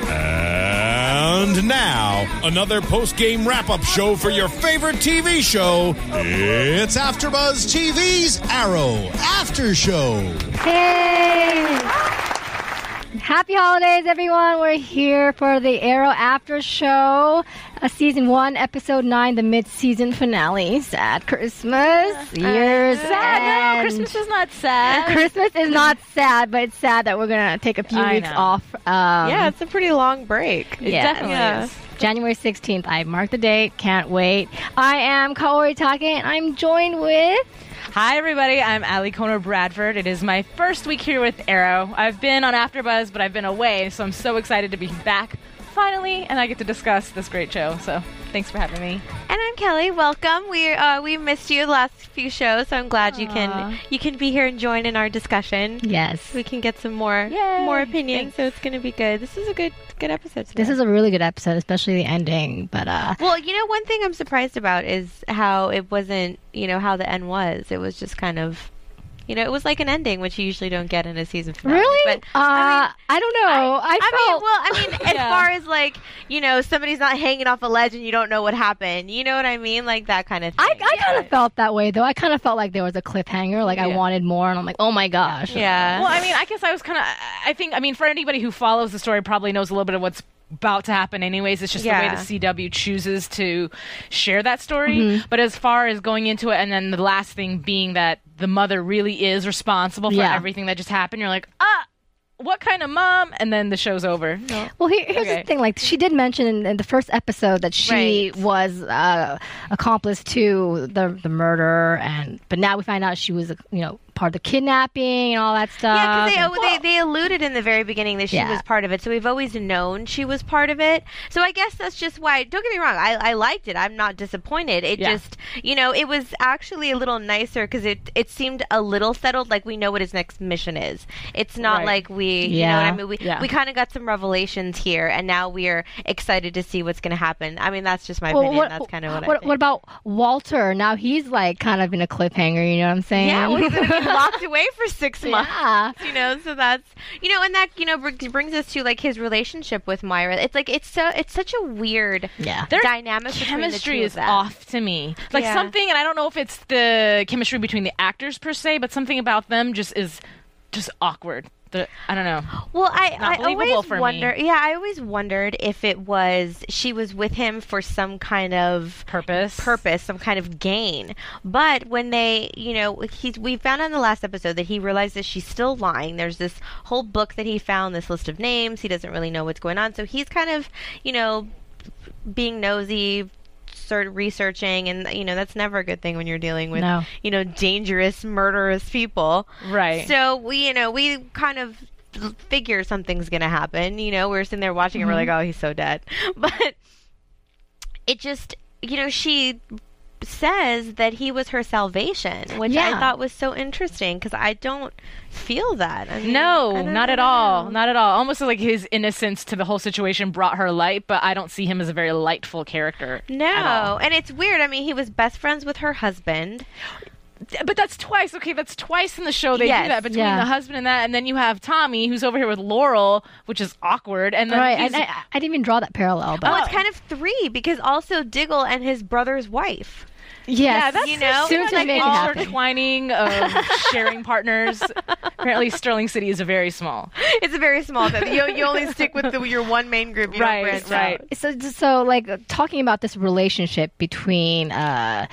And now, another post game wrap up show for your favorite TV show. It's AfterBuzz TV's Arrow After Show. Hey! Happy holidays, everyone. We're here for the Arrow After Show, uh, Season 1, Episode 9, the mid season finale. Sad Christmas. Year's Sad. No. Christmas is not sad. Christmas is not sad, but it's sad that we're going to take a few I weeks know. off. Um, yeah, it's a pretty long break. It Yeah. definitely Yeah. is. January 16th. I marked the date. Can't wait. I am Kaori Takee, and I'm joined with. Hi, everybody. I'm Ali Koner Bradford. It is my first week here with Arrow. I've been on AfterBuzz, but I've been away, so I'm so excited to be back finally, and I get to discuss this great show. So thanks for having me. And I'm Kelly. Welcome. We uh, we missed you the last few shows, so I'm glad you can you can be here and join in our discussion. Yes. We can get some more Yay. more opinions, Thanks. so it's going to be good. This is a good good episode. Today. This is a really good episode, especially the ending. But uh, well, you know, one thing I'm surprised about is how it wasn't, you know, how the end was. It was just kind of, you know, it was like an ending, which you usually don't get in a season finale. really, But uh, I I, don't know. I, I felt mean, well, I mean, as far as like, you know, somebody's not hanging off a ledge and you don't know what happened. You know what I mean? Like that kind of thing. I, I kind of felt that way though. I kind of felt like there was a cliffhanger. Like I wanted more, and I'm like, oh my gosh. yeah. Well, I mean, I guess I was kind of. I think, I mean, for anybody who follows the story, probably knows a little bit of what's about to happen anyways it's just Yeah. the way the cw chooses to share that story Mm-hmm. but as far as going into it and then the last thing being that the mother really is responsible for Yeah. everything that just happened you're like ah what kind of mom and then the show's over no. Well, here, here's Okay. the thing. Like she did mention in, in the first episode that she Right. was uh, accomplice to the the murder, and but now we find out she was, you know, part of the kidnapping and all that stuff. Yeah, oh, because they, and- oh, they they alluded in the very beginning that she Yeah. was part of it, so we've always known she was part of it. So I guess that's just why. Don't get me wrong, I, I liked it. I'm not disappointed. It Yeah. just, you know, it was actually a little nicer because it it seemed a little settled. Like we know what his next mission is. It's not Right. like we, you know what Yeah. I mean. We Yeah. we kind of got some revelations here, and now we are excited to see what's going to happen. I mean, that's just my Well, opinion. what, that's kind of what, I what, think. what about Walter? Now he's like kind of in a cliffhanger. You know what I'm saying? yeah, well, he's going to be locked away for six months. yeah. you know so that's you know and that you know br- brings us to like his relationship with Moira it's like it's so it's such a weird Yeah. Their dynamic between the chemistry two is of them. off to me like Yeah. something and i don't know if it's the chemistry between the actors per se but something about them just is just awkward the, i don't know well i i always for me. yeah i always wondered if it was she was with him for some kind of purpose purpose, some kind of gain. But when they, you know, he's we found in the last episode that he realizes she's still lying. There's this whole book that he found, this list of names. He doesn't really know what's going on, so he's kind of, you know, being nosy. Sort researching, and you know that's never a good thing when you're dealing with, No. you know, dangerous, murderous people. right So we, you know, we kind of figure something's gonna happen. You know, we're sitting there watching, and we're mm-hmm. like, "Oh, he's so dead." But it just, you know, she says that he was her salvation, which I thought was so interesting because I don't feel that. I mean, No, don't- at all. know. Not at all. Almost like his innocence to the whole situation brought her light, but I don't see him as a very lightful character. No, and it's weird. I mean, he was best friends with her husband. But that's twice. Okay, that's twice in the show they Yes. do that between Yeah. the husband and that, and then you have Tommy who's over here with Laurel, which is awkward, and then right. And I, I didn't even draw that parallel, but Well, it's kind of three because also Diggle and his brother's wife. yes, yeah, that's you know, soon it's to like make it all happen. intertwining of sharing partners. Apparently, Starling City is a very small. It's a very small thing. You, you only stick with the, your one main group. You Right, don't right. out. so so like talking about this relationship between uh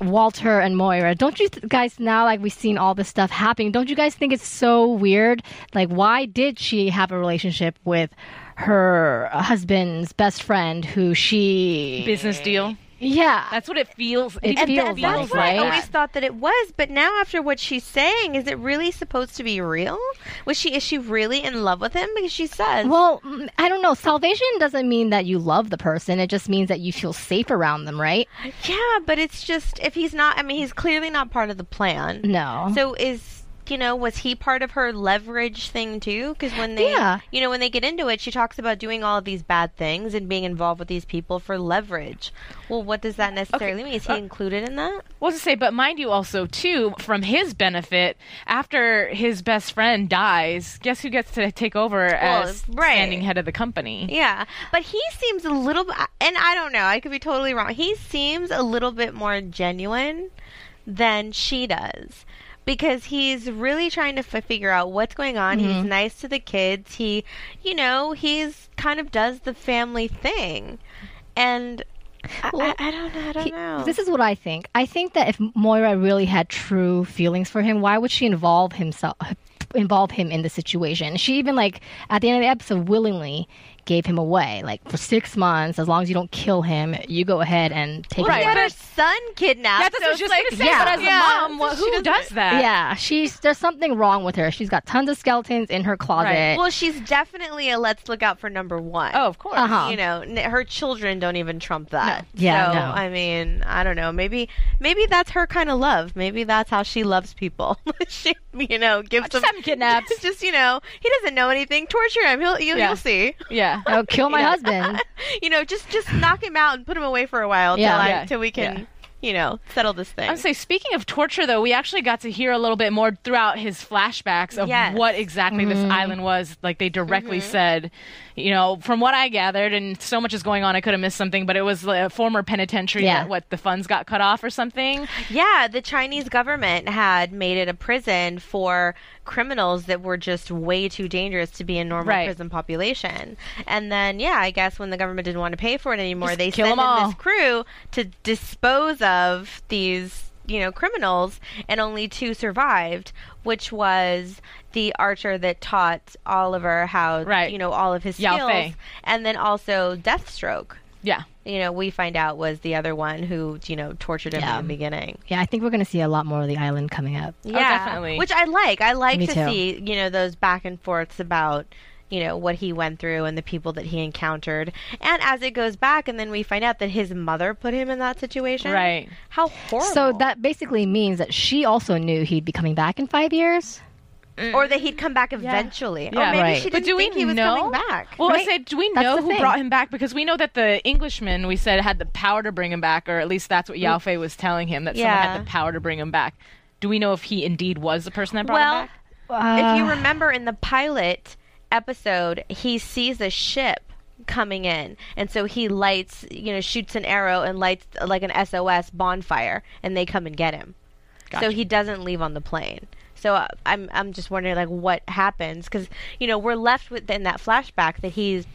Walter and Moira, don't you th- guys now like we've seen all this stuff happening? Don't you guys think it's so weird? Like, why did she have a relationship with her husband's best friend, who she Business deal. Yeah, That's what it feels. It even feels feels like, That's what I always thought that it was, but now after what she's saying, is it really supposed to be real? Was she is she really in love with him? Because she says, Well, mm, I don't know. Salvation doesn't mean that you love the person. It just means that you feel safe around them, right? yeah, but it's just if he's not. I mean, he's clearly not part of the plan. No. So is you know was he part of her leverage thing too? Because when they Yeah. you know when they get into it, she talks about doing all of these bad things and being involved with these people for leverage. Well, what does that necessarily mean? Is he uh, included in that? Well, to say, but mind you, also too, from his benefit, after his best friend dies, guess who gets to take over as right. standing head of the company? Yeah, but he seems a little, and I don't know, I could be totally wrong. He seems a little bit more genuine than she does. Because he's really trying to f- figure out what's going on. He's mm-hmm. nice to the kids. He, you know, he's kind of does the family thing, and I, Well, I, I don't know. I don't He- know. This is what I think. I think that if Moira really had true feelings for him, why would she involve himself involve him in the situation? She even like at the end of the episode willingly gave him away. Like for six months, as long as you don't kill him, you go ahead and take Right. She him had away. her son kidnapped. Yeah, that's so what I was just like, gonna say. yeah. But as Yeah, a mom, so well, who doesn't- does that? Yeah, she's there's something wrong with her. She's got tons of skeletons in her closet. Right. Well, she's definitely a let's look out for number one. Oh, of course. Uh-huh. you know n- her children don't even trump that Yeah, so no. i mean i don't know maybe maybe that's her kind of love maybe that's how she loves people she you know gives Just them him kidnapped. just you know he doesn't know anything torture him he'll you, Yeah. you'll see Yeah. oh, kill my Yeah. husband. you know just just knock him out and put him away for a while Yeah. till, I, Yeah. till we can Yeah. you know settle this thing I would say, speaking of torture, though, we actually got to hear a little bit more throughout his flashbacks of Yes. what exactly this mm-hmm. island was. Like they directly mm-hmm. said, you know, from what I gathered, and so much is going on, I could have missed something, but it was a former penitentiary Yeah. that what the funds got cut off or something. Yeah, the Chinese government had made it a prison for criminals that were just way too dangerous to be in normal Right. prison population. And then, yeah, I guess when the government didn't want to pay for it anymore, Just they sent in all. this crew to dispose of these, you know, criminals, and only two survived, which was the archer that taught Oliver how, Right. you know, all of his Yao skills, Fei. and then also Deathstroke. Yeah. You know, we find out was the other one who, you know, tortured him Yeah. in the beginning. Yeah, I think we're gonna see a lot more of the island coming up. Oh, yeah, definitely. Which I like. I like Me to too. see, you know, those back and forths about, you know, what he went through and the people that he encountered. And as it goes back, and then we find out that his mother put him in that situation. Right. How horrible. So that basically means that she also knew he'd be coming back in five years. Or that he'd come back eventually. Yeah. Or maybe Right. she But didn't do we he was know? coming back. Well, I said, do we That's know who thing. brought him back? Because we know that the Englishman we said had the power to bring him back, or at least that's what Yao Fei was telling him that someone had the power to bring him back. Do we know if he indeed was the person that brought well, him back? if Uh, you remember in the pilot episode, he sees a ship coming in, and so he lights, you know, shoots an arrow and lights uh, like an SOS bonfire, and they come and get him. So he doesn't leave on the plane. So uh, I'm I'm just wondering like what happens because you know we're left with in that flashback that he's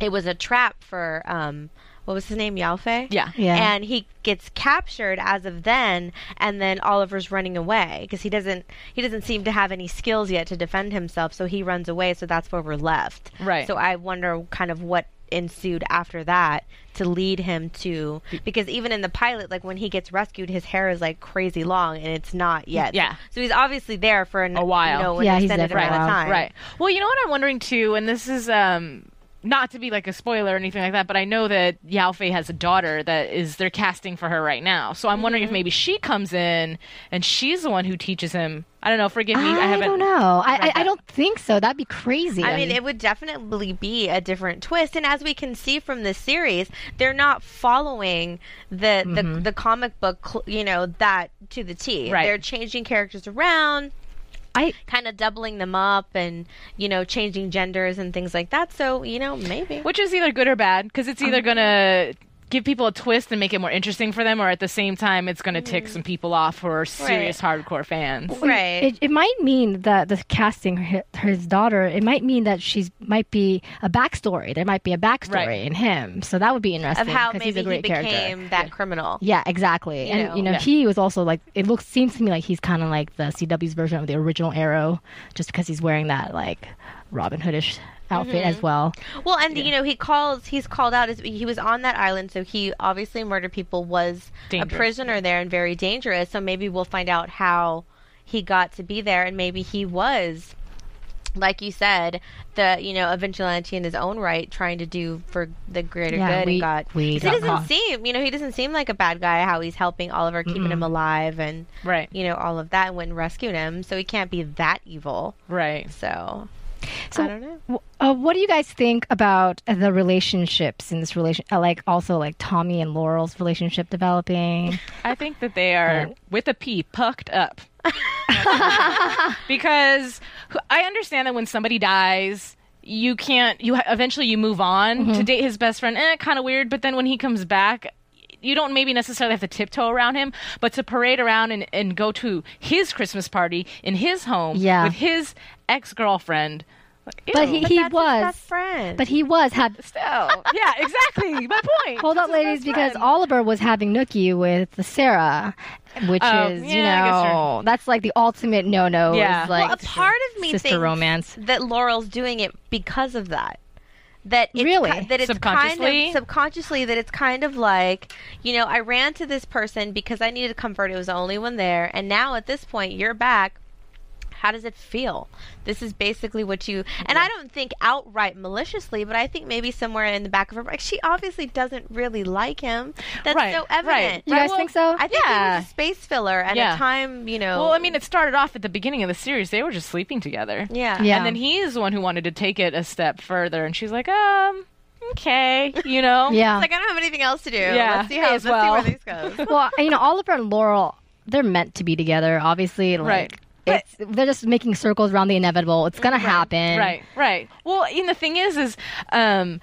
it was a trap for um what was his name Yao Fei Yeah. Yeah. and he gets captured as of then and then Oliver's running away because he doesn't he doesn't seem to have any skills yet to defend himself so he runs away so that's where we're left Right. so I wonder kind of what ensued after that to lead him to because even in the pilot like when he gets rescued his hair is like crazy long and it's not yet Yeah. so he's obviously there for an, A while. you know, Yeah, he's there for a while. time Right. Well, you know what I'm wondering too, and this is um not to be like a spoiler or anything like that, but I know that Yao Fei has a daughter that is they're casting for her right now. So I'm wondering if maybe she comes in and she's the one who teaches him. I don't know. Forgive me. I, I, haven't. don't know. I, I, I don't think so. That'd be crazy. I mean, it would definitely be a different twist. And as we can see from this series, they're not following the the, the comic book, you know, that to the T. Right. They're changing characters around, I kind of doubling them up, and you know, changing genders and things like that. So you know, maybe. Which is either good or bad because it's Um, either gonna give people a twist and make it more interesting for them, or at the same time, it's gonna tick mm. some people off who are serious hardcore fans. Right. It, it might mean that the casting her, his daughter. It might mean that she's might be a backstory. There might be a backstory Right. in him. So that would be interesting. of how 'cause maybe he's a great he became character. that criminal. Yeah, exactly. You and know. you know, Yeah. he was also like it looks seems to me like he's kind of like the CW's version of the original Arrow, just because he's wearing that like Robin Hoodish outfit Mm-hmm. as well. Well, and you know, he calls. He's called out as he was on that island, so he obviously murdered people. Was Dangerous, a prisoner there and very dangerous. So maybe we'll find out how he got to be there, and maybe he was. Like you said, the you know a vigilante in his own right, trying to do for the greater Yeah, good, we- and got. we he don't doesn't know. seem, you know, he doesn't seem like a bad guy. How he's helping Oliver, keeping him alive, and Right. you know all of that, and went and rescued him. So he can't be that evil. Right. So, So, I don't know. Uh, what do you guys think about uh, the relationships in this relation? Uh, like also like Tommy and Laurel's relationship developing. I think that they are with a P pucked up. because I understand that when somebody dies, you can't. You eventually you move on to date his best friend. Eh, kind of weird. But then when he comes back. You don't maybe necessarily have to tiptoe around him, but to parade around and, and go to his Christmas party in his home Yeah. with his ex girlfriend. But he, But he that's his was. best friend. But he was had. still, yeah, exactly. My point. Hold up, That's his ladies, because friend. Oliver was having nookie with Sara, which Oh, is you yeah, I guess know that's like the ultimate no no. Yeah. Like well, a part of me sister thinks romance. that Laurel's doing it because of that. That it's Really? ki- that it's kind Subconsciously? of subconsciously that it's kind of like you know I ran to this person because I needed comfort. It was the only one there, and now at this point you're back. How does it feel? This is basically what you and I don't think outright maliciously, but I think maybe somewhere in the back of her like she obviously doesn't really like him. That's Right, so right. evident. You guys well, think so? I think he was a space filler and Yeah. a time, you know. Well, I mean, it started off at the beginning of the series. They were just sleeping together. yeah, Yeah. And then he's the one who wanted to take it a step further, and she's like, um, okay, you know? yeah. It's like I don't have anything else to do. Yeah, let's see how as let's well. see where this goes. well, you know, Oliver and Laurel, they're meant to be together. Obviously, like, Right. It's, they're just making circles around the inevitable. It's gonna happen. Right, right. Well, and the thing is, is um,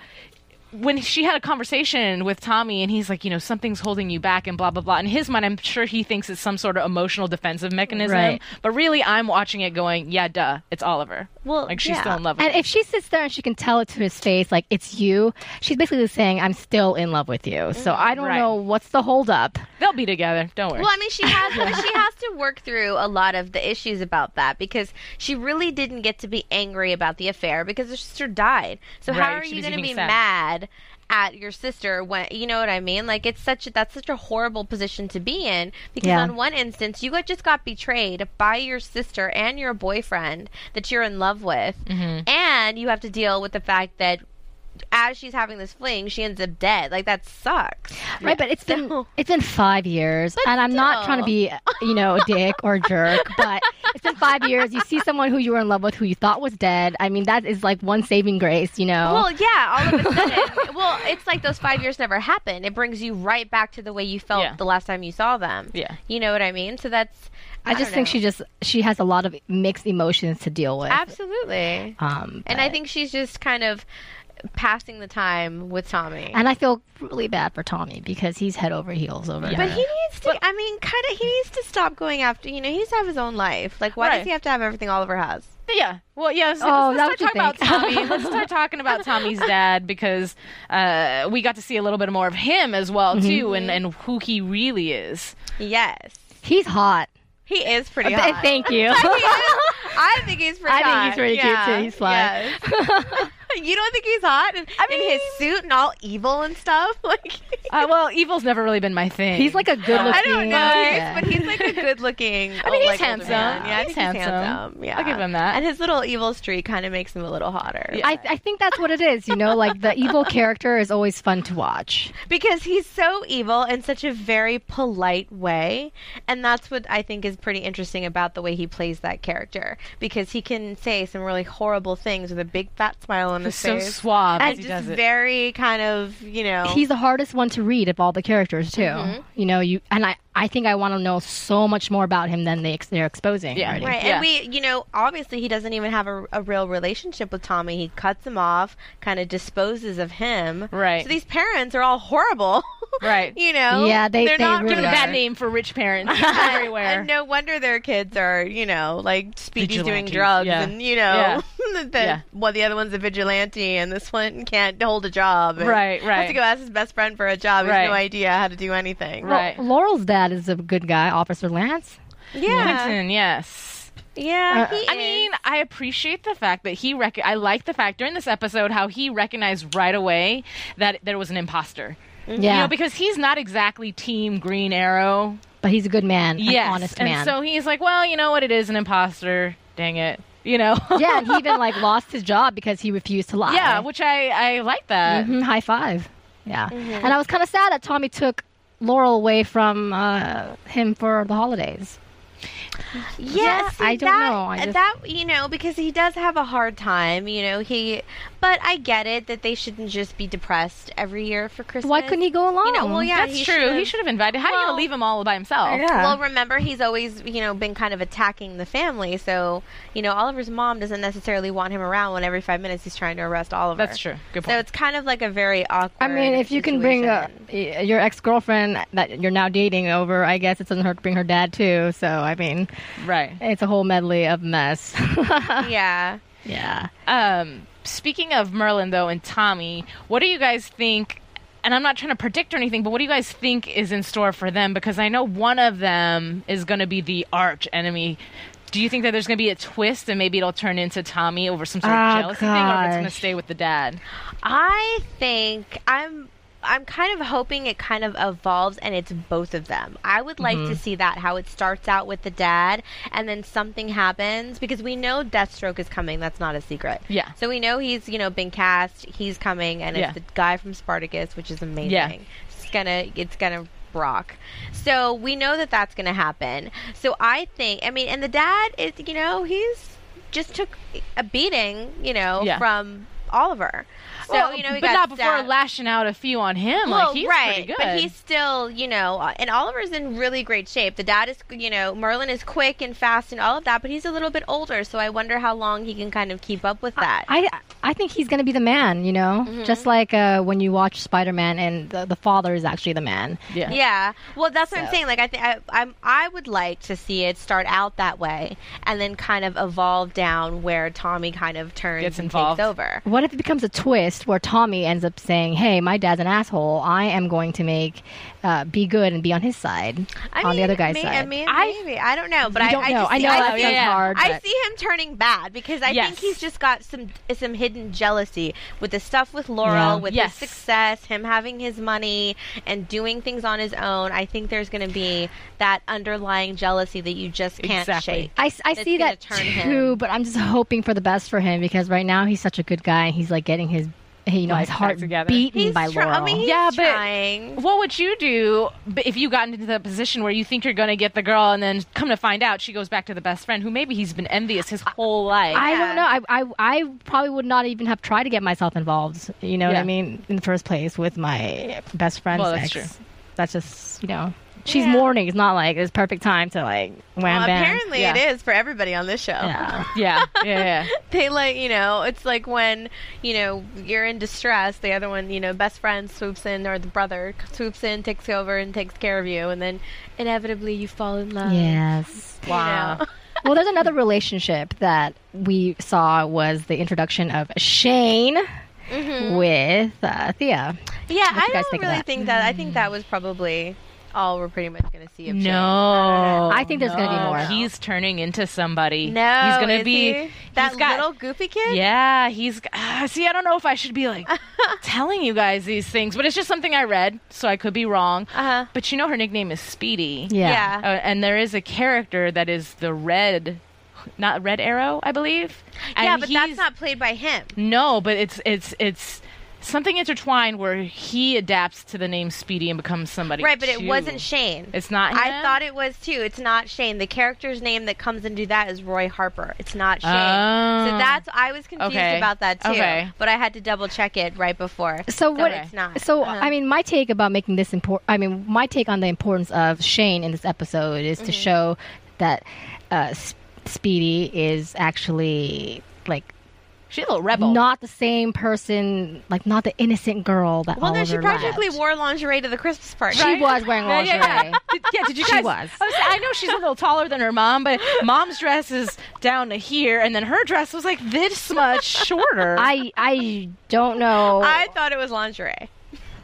when she had a conversation with Tommy, and he's like, you know, something's holding you back, and blah blah blah. In his mind, I'm sure he thinks it's some sort of emotional defensive mechanism. Right. But really, I'm watching it going, yeah, duh, it's Oliver. Well, like she's yeah. still in love with And him. if she sits there and she can tell it to his face, like it's you, she's basically saying, "I'm still in love with you." So mm, I don't Right. know what's the holdup. They'll be together. Don't worry. Well, I mean, she has, but she has to work through a lot of the issues about that because she really didn't get to be angry about the affair because her sister died. So how are she you going to be sad. mad at your sister when you know what I mean? Like it's such a, that's such a horrible position to be in because Yeah. on one instance you got just got betrayed by your sister and your boyfriend that you're in love with, Mm-hmm. and you have to deal with the fact that. As she's having this fling, she ends up dead. Like that sucks. Right, but it's been So- it's been five years, and I'm not trying to be, you know, a dick or a jerk, but it's been five years. You see someone who you were in love with, who you thought was dead. I mean, that is like one saving grace, you know. Well, yeah, all of a sudden. well, it's like those five years never happened. It brings you right back to the way you felt Yeah. the last time you saw them. Yeah. You know what I mean? So that's. I just think know. she just she has a lot of mixed emotions to deal with. Absolutely. Um, and I think she's just kind of passing the time with Tommy. and I feel really bad for Tommy because he's head over heels over there. but he needs to. I mean, kind of. He needs to stop going after. You know, he needs to have his own life. Like, why Right. does he have to have everything Oliver has? Yeah. Well, yeah. So Oh, let's, let's start talking about. Tommy. let's start talking about Tommy's dad because uh, we got to see a little bit more of him as well Mm-hmm. too, and, and who he really is. Yes, he's hot. he is pretty Th- hot. Thank you. I think he's pretty. I think he's pretty cute, too. He's fly. Yes. you don't think he's hot in, I in his suit and all evil and stuff? Like, Uh, well, evil's never really been my thing. He's like a good looking. I don't know, yeah. but he's like a good looking. I mean, he's like, handsome. man. Yeah, He's he's handsome. handsome. Yeah, I'll give him that. And his little evil streak kind of makes him a little hotter. Yeah. I, I think that's what it is. You know, like the evil character is always fun to watch. because he's so evil in such a very polite way and that's what i think is pretty interesting about the way he plays that character because he can say some really horrible things with a big fat smile on his He's so face suave and as he just does it. very kind of you know He's the hardest one to read of all the characters too. Mm-hmm. You know, you and I. I think I want to know so much more about him than they ex- they're exposing. Yeah. already. Right, Yeah. and we, you know, obviously he doesn't even have a, a real relationship with Tommy. He cuts him off, kind of disposes of him. Right. So these parents are all horrible. Right. you know. Yeah, they- they're they not really Given a bad name for rich parents everywhere. And no wonder their kids are, you know, like Speedy's doing drugs, yeah. and you know, the, Yeah. well, the other one's a vigilante, and this one can't hold a job. and Right, Has right. to go ask his best friend for a job. He Right. has no idea how to do anything. Right. Laurel's dad is a good guy, Officer Lance. Yeah. Quentin, yes. Yeah. Uh, he I is. mean, I appreciate the fact that he rec- I like the fact during this episode how he recognized right away that there was an imposter. Mm-hmm. Yeah, You know, because he's not exactly Team Green Arrow. but he's a good man, an yes, honest and man. so he's like, well, you know what? It is an imposter. Dang it. You know. yeah, and he even like lost his job because he refused to lie. yeah, which I I like that. Mhm, high five. Yeah, Mm-hmm. and I was kind of sad that Tommy took Laurel away from uh, him for the holidays. Yeah, I don't that, know, I just- that you know because he does have a hard time. You know he, but I get it that they shouldn't just be depressed every year for Christmas. Why couldn't he go along? You know, well, yeah, That's he true. should've- He should have invited. How are you gonna leave him all by himself? Yeah. Well, remember, he's always, you know, been kind of attacking the family. So, you know, Oliver's mom doesn't necessarily want him around when every five minutes he's trying to arrest Oliver. That's true. Good point. So it's kind of like a very awkward. I mean, if you can bring uh, situation. y- your ex girlfriend that you're now dating over, I guess it doesn't hurt to bring her dad too. So I mean, right. it's a whole medley of mess. yeah. yeah. Um, speaking of Merlyn, though, and Tommy, what do you guys think? And I'm not trying to predict or anything, but what do you guys think is in store for them? Because I know one of them is going to be the arch enemy. Do you think that there's going to be a twist and maybe it'll turn into Tommy over some sort of Oh, jealousy thing, or if it's going to stay with the dad? I think I'm I'm kind of hoping it kind of evolves and it's both of them. I would like Mm-hmm. to see that how it starts out with the dad and then something happens because we know Deathstroke is coming. That's not a secret. Yeah. So we know he's you know been cast. He's coming and Yeah. it's the guy from Spartacus, which is amazing. Yeah. It's gonna it's gonna rock. So we know that that's gonna happen. So I think I mean and the dad is you know he's just took a beating you know Yeah. from Oliver. So Well, you know, he but got not before stabbed. lashing out a few on him. Well, like he's right, pretty good. but he's still, you know, uh, and Oliver's in really great shape. The dad is, you know, Merlyn is quick and fast and all of that, but he's a little bit older, so I wonder how long he can kind of keep up with that. I I think he's gonna be the man. You know, Mm-hmm. just like uh, when you watch Spider Man and the, the father is actually the man. yeah. yeah, well, that's what I'm saying. Like, I think I, I'm, I would like to see it start out that way, and then kind of evolve down where Tommy kind of turns Gets and involved. takes over. What if it becomes a twist where Tommy ends up saying, "Hey, my dad's an asshole. I am going to make uh, be good and be on his side, I on mean, the other guy's may- side." I mean, I- maybe I don't know, but I, don't I know. just I see, know I that see, sounds yeah. hard. I see him turning bad because I Yes. think he's just got some some hidden jealousy with the stuff with Laurel, Yeah. with Yes. his success, him having his money and doing things on his own. I think there's going to be that underlying jealousy that you just can't Exactly. shake. I, that's see that turn too, him. but I'm just hoping for the best for him because right now he's such a good guy he's like getting his, you know, his back heart together. beaten He's by try- Laurel. I mean, he's Yeah, but- trying. What would you do if you got into the position where you think you're going to get the girl, and then come to find out she goes back to the best friend who maybe he's been envious his whole life? I Yeah. don't know. I, I I probably would not even have tried to get myself involved. You know what I mean? In the first place, with my best friend's Well, that's ex. true. That's just you know, she's Yeah. mourning. It's not like it's perfect time to like wham Well, bam. apparently Yeah. it is for everybody on this show. Yeah. yeah, yeah, yeah. they like you know it's like when you know you're in distress the other one you know best friend swoops in or the brother swoops in takes over and takes care of you and then inevitably you fall in love Yes. you know? well, there's another relationship that we saw was the introduction of Shane with uh, Thea. yeah i don't really that? think that i think that was probably all we're pretty much going to see of Shane. No, I think there's gonna be more. He's turning into somebody. No, he's gonna is be he? that he's got- little goofy kid. Yeah, he's. Uh, see, I don't know if I should be like telling you guys these things, but it's just something I read, so I could be wrong. Uh-huh. But you know, her nickname is Speedy. Yeah. Yeah. Uh, and there is a character that is the red, not Red Arrow, I believe. Yeah, And but that's he's- not played by him. No, but it's it's it's something intertwined where he adapts to the name Speedy and becomes somebody. Right, but it wasn't Shane. It's not. Him? I thought it was too. It's not Shane. The character's name that comes into that is Roy Harper. It's not Shane. Oh. So that's I was confused Okay. about that too. Okay. But I had to double check it right before. So what? it's not. So Uh-huh. I mean, my take about making this important. I mean, my take on the importance of Shane in this episode is Mm-hmm. to show that uh, Speedy is actually like she's a little rebel. not the same person, like not the innocent girl that well, no, Oliver she practically left. wore lingerie to the Christmas party. She was wearing lingerie. yeah, yeah. Did, yeah, did you She guys? was. I, was- I know she's a little taller than her mom, but mom's dress is down to here, and then her dress was like this much shorter. I I don't know. I thought it was lingerie.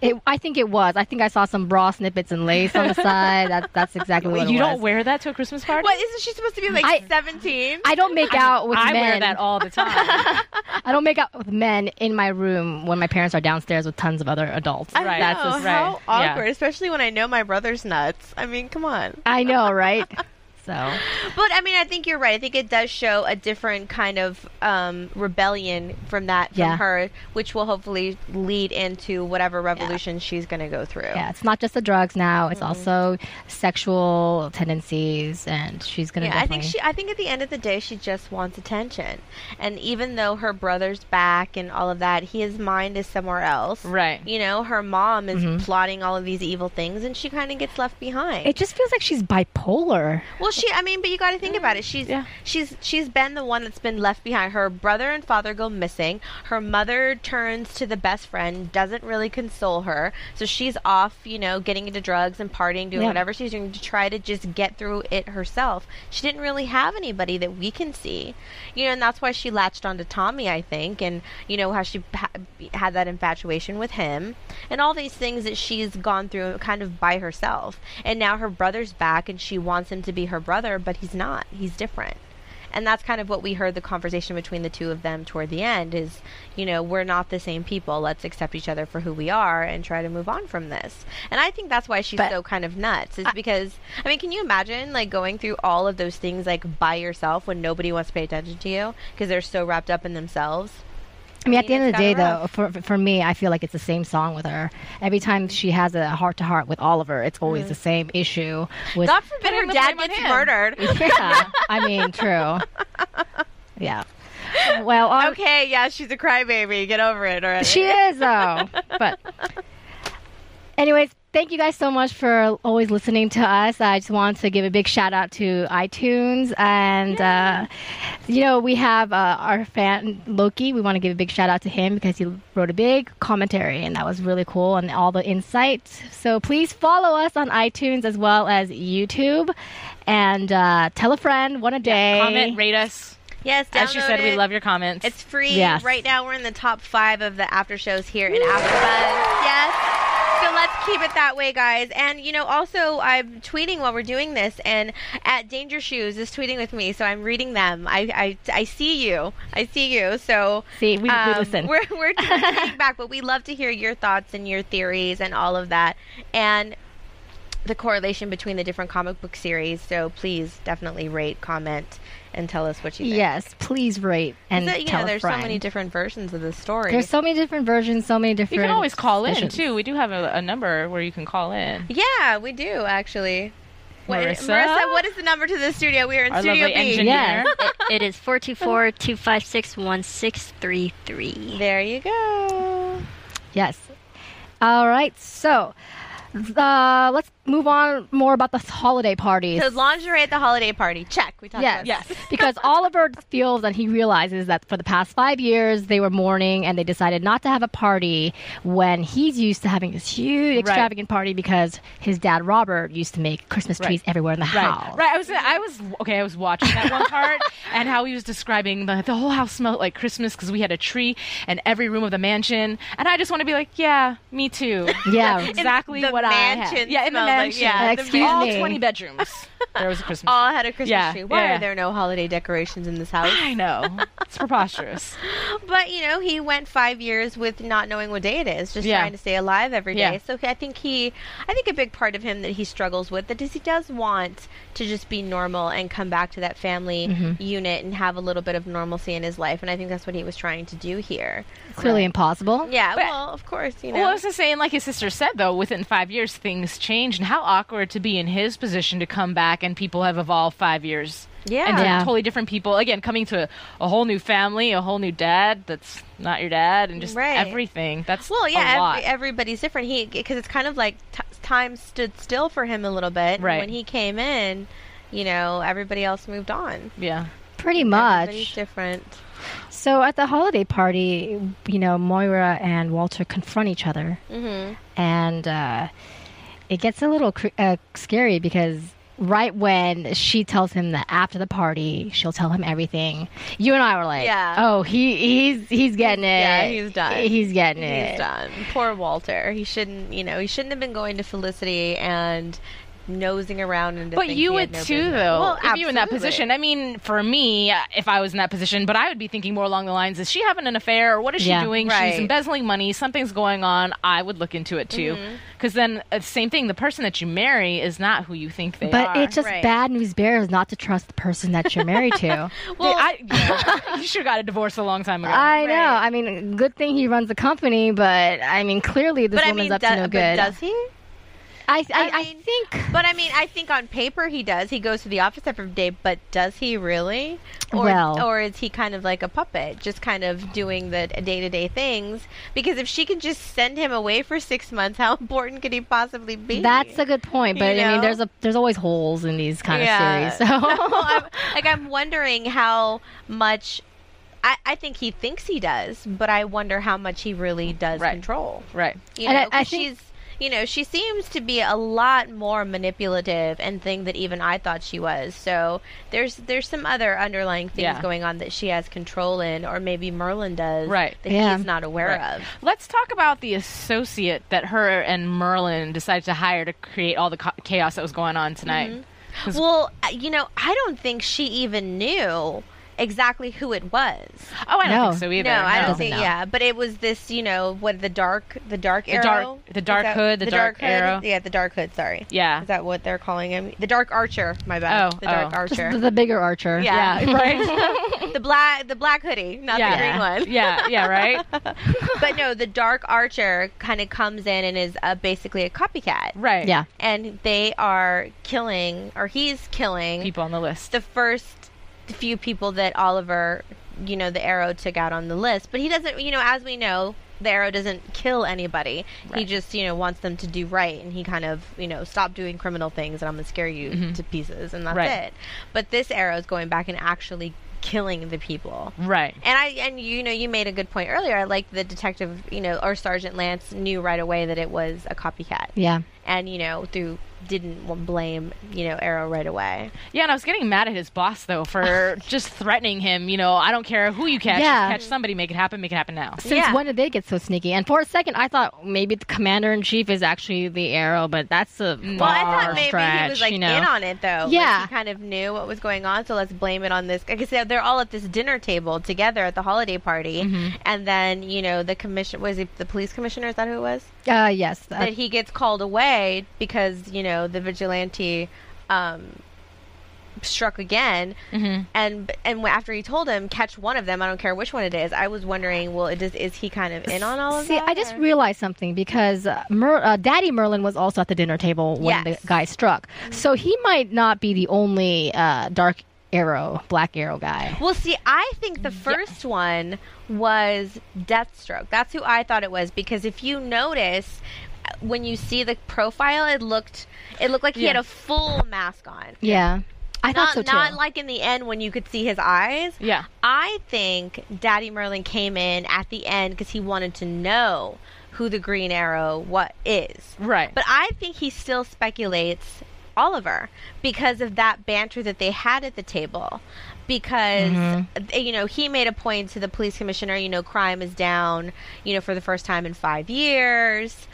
It, I think it was. I think I saw some bra snippets and lace on the side. That, that's exactly what you it don't was. wear that to a Christmas party. What isn't she supposed to be like 17? I don't make out with I men. wear that all the time. I don't make out with men in my room when my parents are downstairs with tons of other adults. I Right. know, That's just, right. how Yeah. awkward, especially when I know my brother's nuts. I mean, come on. I know, right? So But I mean, I think you're right. I think it does show a different kind of um, rebellion from that from Yeah. her, which will hopefully lead into whatever revolution she's going to go through. yeah, it's not just the drugs now. Mm-hmm. It's also sexual tendencies, and she's gonna. Yeah, I think she. I think at the end of the day, she just wants attention. And even though her brother's back and all of that, his mind is somewhere else. Right. You know, her mom is Mm-hmm. plotting all of these evil things, and she kind of gets left behind. It just feels like she's bipolar. Well, she. I mean, but you got to think about it. She's Yeah. she's she's been the one that's been left behind. Her brother and father go missing. Her mother turns to the best friend, doesn't really console her, so she's off. You know, getting into drugs and partying, doing Yeah. whatever she's doing to try to just get through it herself. She didn't really have anybody that we can see. You know, and that's why she latched onto Tommy, I think, and you know how she ha- had that infatuation with him, and all these things that she's gone through kind of by herself. And now her brother's back, and she wants him to be her brother, but he's not. He's different. And that's kind of what we heard the conversation between the two of them toward the end is, you know, we're not the same people. Let's accept each other for who we are and try to move on from this. And I think that's why she's But- so kind of nuts. Is because I mean, can you imagine like going through all of those things like by yourself when nobody wants to pay attention to you because they're so wrapped up in themselves? I mean, at the end of the day, though, for for me, I feel like it's the same song with her. Every time she has a heart to heart with Oliver, it's always the same issue. With God forbid her dad gets him. murdered. yeah, I mean, true. Yeah. Well, um, Okay, yeah, she's a crybaby. Get over it already. She is though. But anyways, thank you guys so much for always listening to us. I just want to give a big shout out to iTunes and uh, you know we have uh, our fan Loki. We want to give a big shout out to him because he wrote a big commentary and that was really cool and all the insights. So please follow us on iTunes as well as YouTube and uh, tell a friend one a day. Comment, rate us. Yes, As you download said, we love your comments. It's free. Yes. Right now, we're in the top five of the after shows here in AfterBuzz. Let's keep it that way, guys. And you know, also I'm tweeting while we're doing this, and at Danger Shoes is tweeting with me, so I'm reading them. I I, I see you. I see you. So See, we, we um, listen. We're we're tweeting back, but we love to hear your thoughts and your theories and all of that, and the correlation between the different comic book series. So please definitely rate, comment, and tell us what you think. Yes, please rate and So, you tell know, a there's so many different versions of the story. There's so many different versions, so many different. you can always call in too. We do have a, a number where you can call in. yeah, we do actually. What, Marissa? Marissa, what is the number to the studio? We are in Our Studio B. engineer. Yes. it is 424 256 1633. There you go. Yes. All right. So, uh, let's move on more about the holiday parties. So lingerie at the holiday party. Check. We talked Yes. about Yes. because Oliver feels and he realizes that for the past five years they were mourning and they decided not to have a party when he's used to having this huge extravagant party because his dad Robert used to make Christmas trees Right. everywhere in the Right, house. right. I was, I was okay. I was watching that one part and how he was describing the the whole house smelled like Christmas because we had a tree in every room of the mansion, and I just want to be like, yeah, me too. Yeah. That's exactly what I had. mansion Yeah, in the smelled like mansion. yeah, the Excuse all me. 20 bedrooms. There was a Christmas. all had a Christmas Yeah, tree. Why yeah. are there no holiday decorations in this house? I know. It's preposterous. But you know, he went five years with not knowing what day it is, just Yeah. trying to stay alive every day. Yeah. So I think he, I think a big part of him that he struggles with that is he does want to just be normal and come back to that family Mm-hmm. unit and have a little bit of normalcy in his life. And I think that's what he was trying to do here. Clearly impossible. Yeah, But- well, of course, you know. Well, I was just saying, like his sister said, though, within five years, things change, and how awkward to be in his position to come back and people have evolved five years. Yeah. And Yeah. totally different people. Again, coming to a, a whole new family, a whole new dad that's not your dad, and just Right. everything. That's well, a yeah, lot. every, everybody's different. He because it's kind of like t- time stood still for him a little bit. and Right. When he came in, you know, everybody else moved on. yeah. Pretty Everybody's much. different. So at the holiday party, you know, Moira and Walter confront each other, Mm-hmm. and uh, it gets a little uh, scary because right when she tells him that after the party she'll tell him everything, you and I were like, Yeah. "Oh, he he's he's getting it. Yeah, he's done. He's getting it. He's done. Poor Walter. He shouldn't, you know, he shouldn't have been going to Felicity and nosing around into But you he would had no too, business- though. Well, if you were in that position, I mean, for me, uh, if I was in that position, but I would be thinking more along the lines: Is she having an affair? Or what is she Yeah. doing? Right. She's embezzling money. Something's going on. I would look into it too, Mm-hmm. because then uh, same thing. The person that you marry is not who you think they But are. But it's just Right. bad news bears not to trust the person that you're married to. well, I, yeah, you should have got a divorce a long time ago. I know. I mean, good thing he runs the company, but I mean, clearly this but I woman's mean, up do- to no but good. does he? I, I, I I think. But I mean, I think on paper he does. He goes to the office every day, but does he really? Or, Well- or is he kind of like a puppet, just kind of doing the day to day things? Because if she can just send him away for six months, how important could he possibly be? That's a good point, but You I mean, there's a there's always holes in these kind Yeah. of series. So I'm, like I'm wondering how much. I, I think he thinks he does, but I wonder how much he really does Right. control. right. You And know, I- think- she's you know she seems to be a lot more manipulative and thing that even I thought she was. So there's there's some other underlying things Yeah. going on that she has control in, or maybe Merlyn does, Right. That Yeah. he's not aware Right. of. Let's talk about the associate that her and Merlyn decided to hire to create all the ca- chaos that was going on tonight. Mm-hmm. 'Cause- Well, uh, you know, I don't think she even knew exactly who it was. Oh, I don't No. think so either. No, I don't think. know. Yeah, but it was this, you know, what the dark, the dark The arrow, dark- the dark that- hood, the dark hood? arrow. Yeah, the dark hood. Sorry. Yeah. Is that what they're calling him? The dark archer. My bad. Oh, the dark oh. archer. the, the bigger archer. Yeah. Yeah, right. the black the black hoodie, not yeah. the green one. yeah, yeah, right. but no, the dark archer kind of comes in and is uh, basically a copycat. Right. Yeah. And they are killing, or he's killing People on the list. the first few people that Oliver, you know, the arrow took out on the list. But he doesn't, you know, as we know, the arrow doesn't kill anybody. He just, you know, wants them to do right, and he kind of, you know, stop doing criminal things, and I'm gonna scare you mm-hmm. to pieces, and that's Right. it. But this arrow is going back and actually killing the people. right. And I and you know you made a good point earlier. I like the detective, you know, or Sergeant Lance knew right away that it was a copycat, Yeah. and you know through didn't blame you know Arrow right away. Yeah, and I was getting mad at his boss though for just threatening him. You know, I don't care who you catch. Yeah. Catch somebody, make it happen, make it happen now. Since Yeah. when did they get so sneaky? And for a second, I thought maybe the commander in chief is actually the arrow, but that's a far Well, I thought maybe stretch. he was like you know? in on it though. Like, Yeah. he kind of knew what was going on, so let's blame it on this. Because they're all at this dinner table together at the holiday party, Mm-hmm. and then you know the commission was it the police commissioner? Is that who it was? Uh, yes. that he gets called away because you know the vigilante um, struck again, Mm-hmm. and and after he told him catch one of them, I don't care which one it is. I was wondering, well, it is is he kind of in on all of See, that? I just or- realized something because uh, Mer- uh, Daddy Merlyn was also at the dinner table when Yes. the guy struck. So he might not be the only uh, Dark Arrow, Black Arrow guy. Well, see, I think the first one was Deathstroke. That's who I thought it was because if you notice, uh, when you see the profile, it looked it looked like he Yeah. had a full mask on. Yeah. I Not thought so too. not like in the end when you could see his eyes. Yeah. I think Daddy Merlyn came in at the end because he wanted to know who the Green Arrow what is. Right. But I think he still speculates Oliver because of that banter that they had at the table. Because Mm-hmm. you know he made a point to the police commissioner. You know, crime is down. You know, for the first time in five years.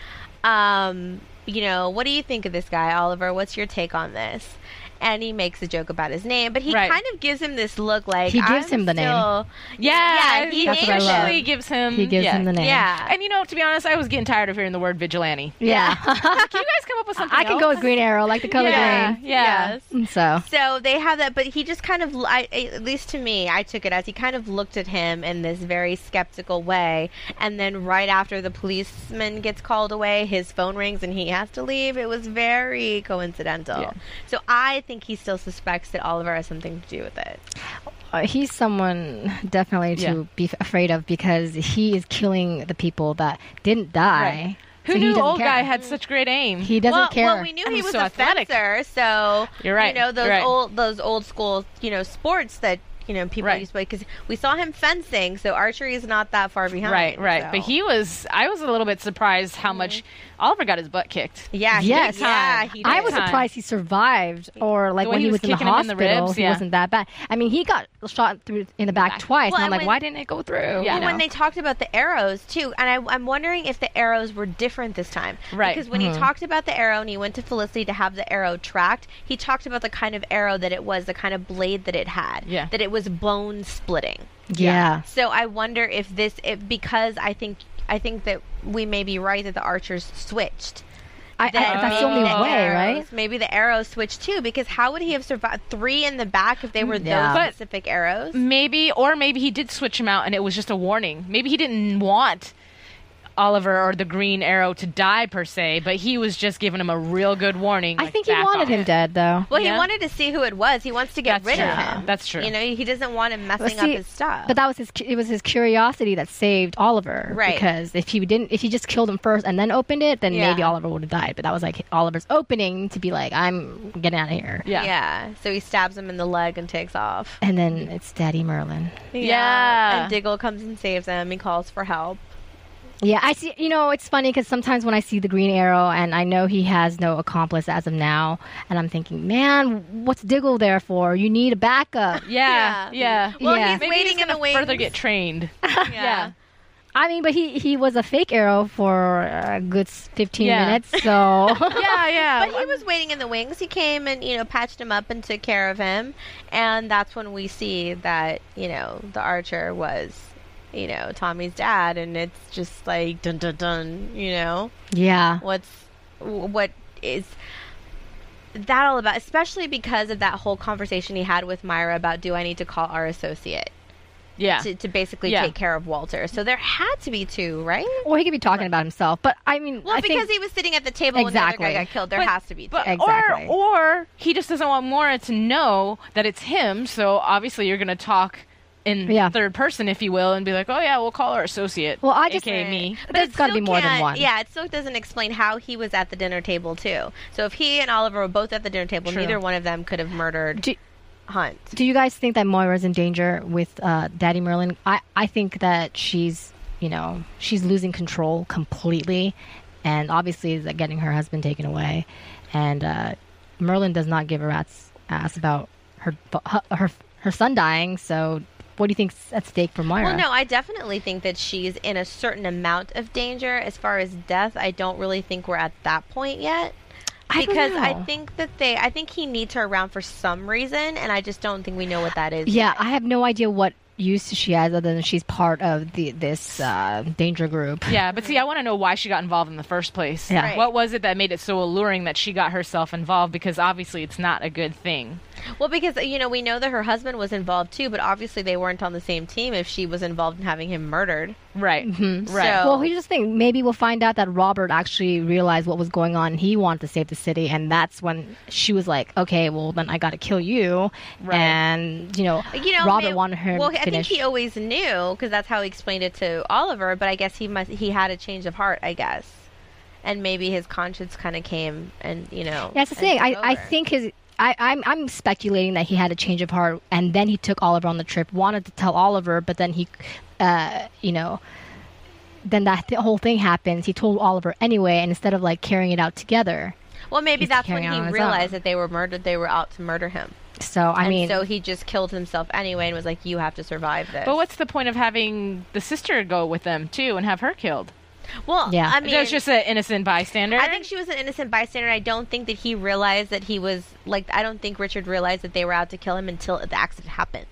Um, you know, what do you think of this guy, Oliver? What's your take on this? And he makes a joke about his name, but he Right. kind of gives him this look like He gives I'm him the name. Yeah, Yeah, he That's what I love. initially gives him. He gives yeah. him the name. Yeah. And you know, to be honest, I was getting tired of hearing the word vigilante. Yeah. Can you guys come up with something? I can go with Green Arrow, like the color yeah, green. Yeah. Yes. Mm, so So they have that, but he just kind of, I, at least to me, I took it as he kind of looked at him in this very skeptical way. And then right after the policeman gets called away, his phone rings and he has to leave. It was very coincidental. Yeah. So I think he still suspects that Oliver has something to do with it. uh, he's someone definitely to Yeah. be afraid of because he is killing the people that didn't die. Who So knew doesn't old care. guy had such great aim? He doesn't well, care. well, we knew he I'm was so a athletic. fencer, so You're right, You know those right. old, those old school, you know, sports that you know people Right. used to play because we saw him fencing, so archery is not that far behind. right, right. so. But he was. I was a little bit surprised how much Oliver got his butt kicked. yeah, he Yes. did, yeah, he I was surprised he survived, or like when he he was was in the kicking him in the hospital, ribs, he yeah. wasn't that bad. I mean, he got shot through in the back, back. twice, Well, and I'm and like, when- why didn't it go through? Yeah. You Well, when they talked about the arrows too, and I, I'm wondering if the arrows were different this time. Right. Because when he mm-hmm. talked about the arrow and he went to Felicity to have the arrow tracked, he talked about the kind of arrow that it was, the kind of blade that it had. Yeah. That it was bone splitting. yeah. So I wonder if this, if because I think I think that we may be right that the archers switched. I, I, that's the only maybe way, arrows, right? Maybe the arrows switched too, because how would he have survived three in the back if they were Yeah. those specific arrows? Maybe, or maybe he did switch him out, and it was just a warning. Maybe he didn't want Oliver or the Green Arrow to die per se, but he was just giving him a real good warning. I like, think he back wanted off. him dead, though. Well, Yeah. he wanted to see who it was. He wants to get That's rid of true. him. That's true. You know, he doesn't want him messing But see, up his stuff. But that was his. It was his curiosity that saved Oliver. Right. Because if he didn't, if he just killed him first and then opened it, then Yeah. maybe Oliver would have died. But that was like Oliver's opening to be like, I'm getting out of here. Yeah. yeah. So he stabs him in the leg and takes off. And then it's Daddy Merlyn. Yeah. And Diggle comes and saves him. He calls for help. Yeah, I see. You know, it's funny because sometimes when I see the Green Arrow and I know he has no accomplice as of now, and I'm thinking, man, what's Diggle there for? You need a backup. Yeah, Yeah. yeah. Well, Yeah. he's Maybe waiting he's in the gonna wings. further get trained. yeah. I mean, but he he was a fake arrow for a good s- 15 Yeah. minutes, so yeah, yeah. But he was waiting in the wings. He came and, you know, patched him up and took care of him. And that's when we see that, you know, the archer was, you know, Tommy's dad. And it's just like, dun dun dun, you know? yeah. what's what is that all about especially because of that whole conversation he had with Moira about do i need to call our associate yeah. to, to basically Yeah. take care of walter so there had to be two right Well, he could be talking about himself, but I mean, well I because think, he was sitting at the table when the other guy got killed there But- has to be two But, Exactly. Or, or he just doesn't want Moira to know that it's him. So obviously you're going to talk in Yeah. third person, if you will, and be like, "Oh yeah, we'll call our associate." Well, I just- aka me. But There's it gotta be more than one. Yeah, it still doesn't explain how he was at the dinner table too. So if he and Oliver were both at the dinner table, True. neither one of them could have murdered Do- Hunt. do you guys think that Moira's in danger with uh, Daddy Merlyn? I, I think that she's, you know, she's losing control completely, and obviously is getting her husband taken away, and uh, Merlyn does not give a rat's ass about her her her, her son dying. So, what do you think's at stake for Moira? Well, no, I definitely think that she's in a certain amount of danger. As far as death, I don't really think we're at that point yet. I don't Because I think that they, I think he needs her around for some reason, and I just don't think we know what that is. Yeah, yet. I have no idea what use she has other than she's part of the this uh, danger group. Yeah, but see, I want to know why she got involved in the first place. Yeah. Right. What was it that made it so alluring that she got herself involved? Because obviously it's not a good thing. Well, because you know we know that her husband was involved too, but obviously they weren't on the same team if she was involved in having him murdered. Right. Mm-hmm. Right. So- Well, here's the thing. Maybe we'll find out that Robert actually realized what was going on. He wanted to save the city, and that's when she was like, "Okay, well then I got to kill you." Right. And you know, You know, Robert may- wanted her Well, to I think he always knew because that's how he explained it to Oliver. But I guess he must he had a change of heart. I guess, and maybe his conscience kind of came and you know. yeah, that's the thing. I, I think his. I, I'm I'm speculating that he had a change of heart, and then he took Oliver on the trip. Wanted to tell Oliver, but then he, uh, you know, then that th- whole thing happens. He told Oliver anyway, and instead of like carrying it out together, Well, maybe that's when he realized that they were murdered. They were out to murder him. so I and mean, so he just killed himself anyway and was like, "You have to survive this." But what's the point of having the sister go with them too and have her killed? Well, Yeah. I mean, it was just an innocent bystander. I think she was an innocent bystander. I don't think that he realized that he was like. I don't think Richard realized that they were out to kill him until the accident happened.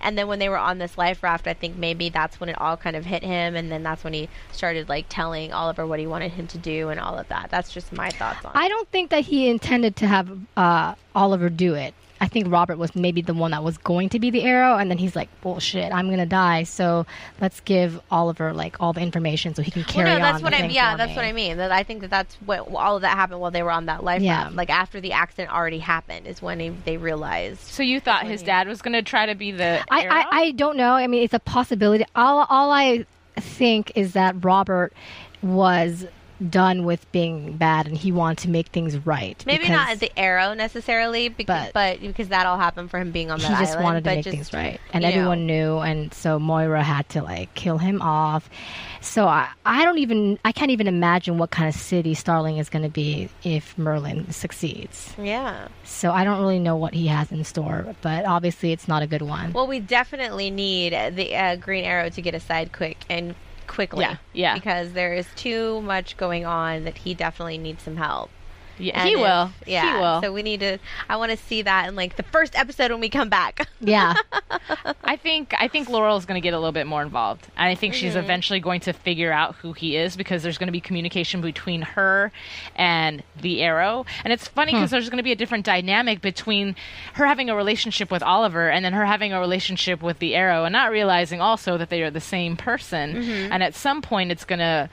And then when they were on this life raft, I think maybe that's when it all kind of hit him, and then that's when he started like telling Oliver what he wanted him to do and all of that. That's just my thoughts on. it. I don't think that he intended to have uh, Oliver do it. I think Robert was maybe the one that was going to be the arrow, and then he's like, "Bullshit, I'm gonna die." So let's give Oliver like all the information so he can carry well, no, that's on. what I thing yeah, that's me. what I mean. That I think that that's what all of that happened while they were on that life Yeah. raft. Like after the accident already happened is when they, they realized. so. You thought his dad was going to try to be the. I, arrow? I, I don't know. I mean, it's a possibility. All, all I think is that Robert was done with being bad and he wanted to make things right. Maybe because not the arrow necessarily, because, But- but, because that all happened for him being on the street. he just island. wanted to make just, things right. And you know. everyone knew. And so Moira had to like kill him off. So I, I don't even, I can't even imagine what kind of city Starling is going to be if Merlyn succeeds. Yeah. So I don't really know what he has in store, but obviously it's not a good one. Well, we definitely need the uh, Green Arrow to get aside quick and quickly. Yeah, yeah. Because there is too much going on that he definitely needs some help. Yeah, And he if- will. Yeah. He will. So we need to. I want to see that in like the first episode when we come back. yeah. I think I think Laurel's going to get a little bit more involved, and I think Mm-hmm. she's eventually going to figure out who he is because there's going to be communication between her and the Arrow, and it's funny because there's going to be a different dynamic between her having a relationship with Oliver and then her having a relationship with the Arrow, and not realizing also that they are the same person, Mm-hmm. and at some point it's going to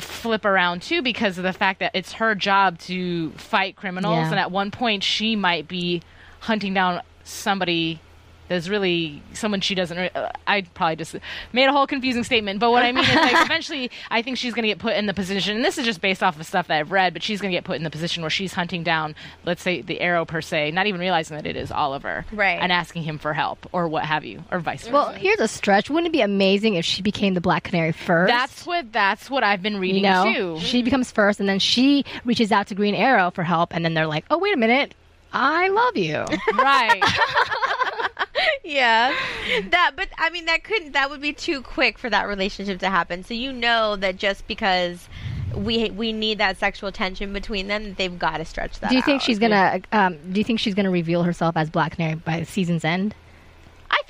flip around too because of the fact that it's her job to fight criminals Yeah. and at one point she might be hunting down somebody that's really someone she doesn't re- uh, I probably just made a whole confusing statement but what I mean is like eventually I think she's going to get put in the position and this is just based off of stuff that I've read but she's going to get put in the position where she's hunting down let's say the arrow per se not even realizing that it is Oliver Right. and asking him for help or what have you or vice versa Well, here's a stretch. Wouldn't it be amazing if she became the Black Canary first? that's what that's what I've been you reading know, too she becomes first, and then she reaches out to Green Arrow for help, and then they're like, "Oh, wait a minute, I love you." right yeah. That. But I mean, that couldn't. That would be too quick for that relationship to happen. So you know that just because. We we need that sexual tension between them. They've got to stretch that. do you think out. she's gonna? Um, do you think she's gonna reveal herself as Black Canary by season's end?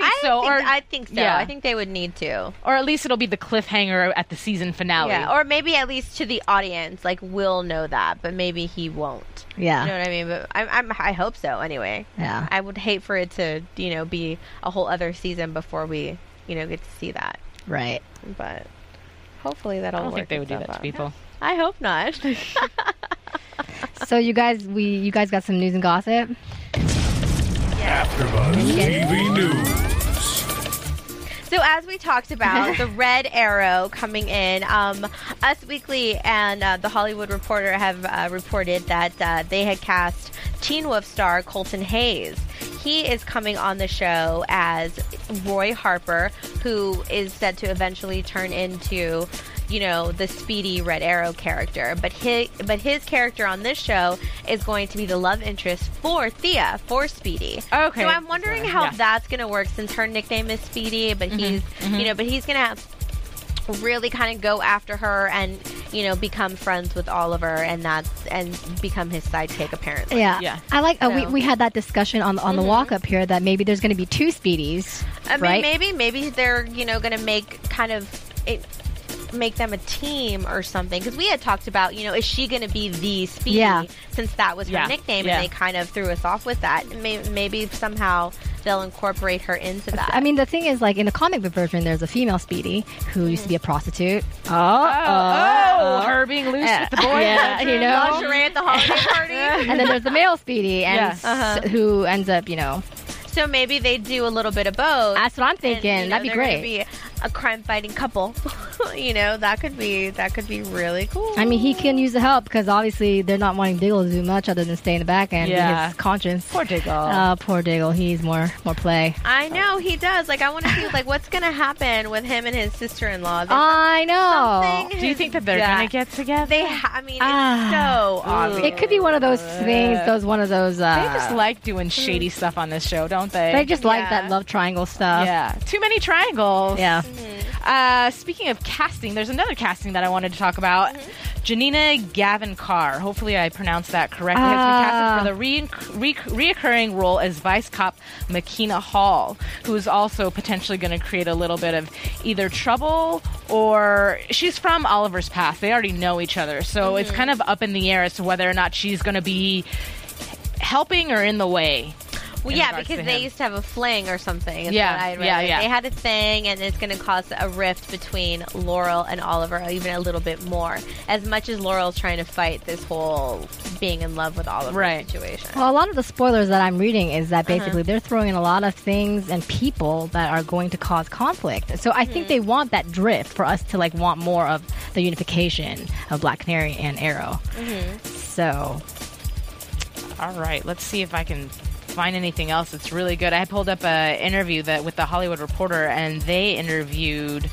I think I so think, or I think so. yeah. I think they would need to. or at least it'll be the cliffhanger at the season finale Yeah, or maybe at least to the audience, like we'll know that, but maybe he won't. Yeah, You know what I mean? But I'm, I'm I hope so. Anyway, yeah. I would hate for it to you know be a whole other season before we you know get to see that. Right. But hopefully that'll. I don't work think they would do itself that to out. people. I hope not. So you guys, we you guys got some news and gossip. AfterBuzz TV News. So as we talked about, the Red Arrow coming in, um, Us Weekly and uh, the Hollywood Reporter have uh, reported that uh, they had cast Teen Wolf star Colton Haynes. He is coming on the show as Roy Harper, who is said to eventually turn into, you know, the speedy Red Arrow character. But his, but his character on this show is going to be the love interest for Thea, for Speedy. Okay. So I'm wondering how Yeah. that's going to work since her nickname is Speedy, but he's, you know, but he's going to have really kind of go after her and, you know, become friends with Oliver and that's and become his sidekick apparently. Yeah, Yeah. I like. Uh, we, So- Mm-hmm. we had that discussion on the on the walk up here that maybe there's going to be two Speedies, I mean, right? maybe maybe they're you know going to make kind of it, make them a team or something because we had talked about you know is she going to be the Speedy Yeah. since that was her Yeah, nickname yeah. and they kind of threw us off with that. Maybe, maybe somehow they'll incorporate her into that. I mean, the thing is, like in the comic book version, there's a female Speedy who used to be a prostitute. Oh, oh, her being loose with the boy yeah, you know. lingerie at the holiday party. and then there's the male Speedy, and Yeah. Uh-huh. who ends up, you know. So maybe they do a little bit of both. That's what I'm and, thinking. you know, That'd be great. Be a crime fighting couple. you know, that could be that could be really cool. I mean, he can use the help because obviously they're not wanting Diggle to do much other than stay in the back and Yeah. his conscience. Poor Diggle. Oh, poor Diggle. He's more more play. I know he does. Like I want to see like what's gonna happen with him and his sister-in-law. There's I know. Do you think that they're Yeah. gonna get together? They, ha- I mean, it's Ah. so obvious. It could be one of those things. Those one of those. Uh, They just like doing shady stuff on this show, don't they? they just like that love triangle stuff. yeah, too many triangles. Yeah. Mm-hmm. Uh, speaking of casting, there's another casting that I wanted to talk about. Mm-hmm. Janina Gavankar. Hopefully, I pronounced that correctly. Has been casted for the ah. re- re- reoccurring role as Vice Cop McKenna Hall, who is also potentially going to create a little bit of either trouble or she's from Oliver's past. They already know each other, so it's mm-hmm. kind of up in the air as to whether or not she's going to be helping or in the way. Well, in yeah, because to they used to have a fling or something. is Yeah, what I yeah, yeah. They had a thing, and it's going to cause a rift between Laurel and Oliver, even a little bit more. As much as Laurel's trying to fight this whole being in love with Oliver Right. situation. Well, a lot of the spoilers that I'm reading is that Uh-huh. basically they're throwing in a lot of things and people that are going to cause conflict. So I Mm-hmm. think they want that drift for us to like want more of the unification of Black Canary and Arrow. Mm-hmm. So All right, let's see if I can find anything else that's really good. I pulled up an interview that with the Hollywood Reporter, and they interviewed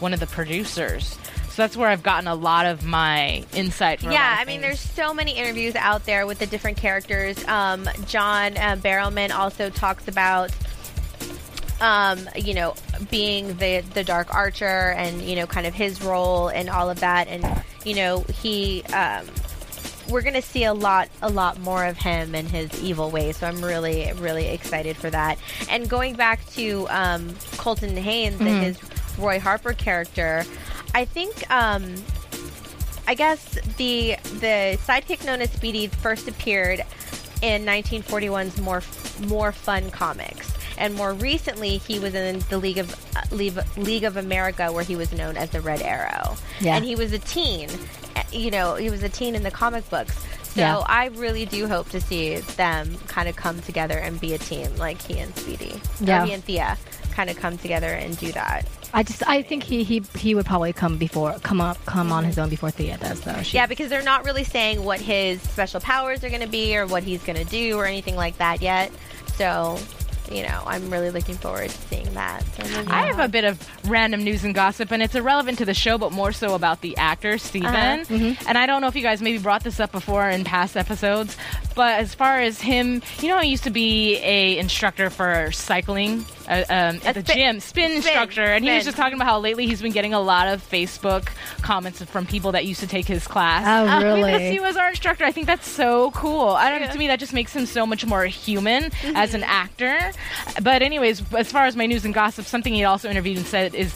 one of the producers. So that's where I've gotten a lot of my insight from. Yeah, I mean, there's so many interviews out there with the different characters. Um, John uh, Barrowman also talks about, um, you know, being the the Dark Archer and you know, kind of his role and all of that, and you know, he. Um, we're gonna see a lot, a lot more of him and his evil ways. So I'm really, really excited for that. And going back to um, Colton Haynes and his Roy Harper character, I think um, I guess the the sidekick known as Speedy first appeared in 1941's more more fun comics, and more recently he was in the League of uh, League, League of America, where he was known as the Red Arrow, Yeah. and he was a teen. You know, he was a teen in the comic books. So Yeah. I really do hope to see them kind of come together and be a team, like he and Speedy, Yeah. he and Thea, kind of come together and do that. I just I think he he, he would probably come before come up come on his own before Thea does though. She- Yeah, because they're not really saying what his special powers are going to be or what he's going to do or anything like that yet. So, you know, I'm really looking forward to seeing that. So I have a bit of random news and gossip, and it's irrelevant to the show, but more so about the actor Steven. Uh-huh. And I don't know if you guys maybe brought this up before in past episodes, but as far as him, you know, he used to be a instructor for cycling uh, um, at the spin- gym, spin, spin, instructor, and he was just talking about how lately he's been getting a lot of Facebook comments from people that used to take his class. Oh, Uh, really? because he was our instructor. I think that's so cool. I don't. Yeah. Mm-hmm. To me, that just makes him so much more human as an actor. But anyways, as far as my news and gossip, something he also interviewed and said is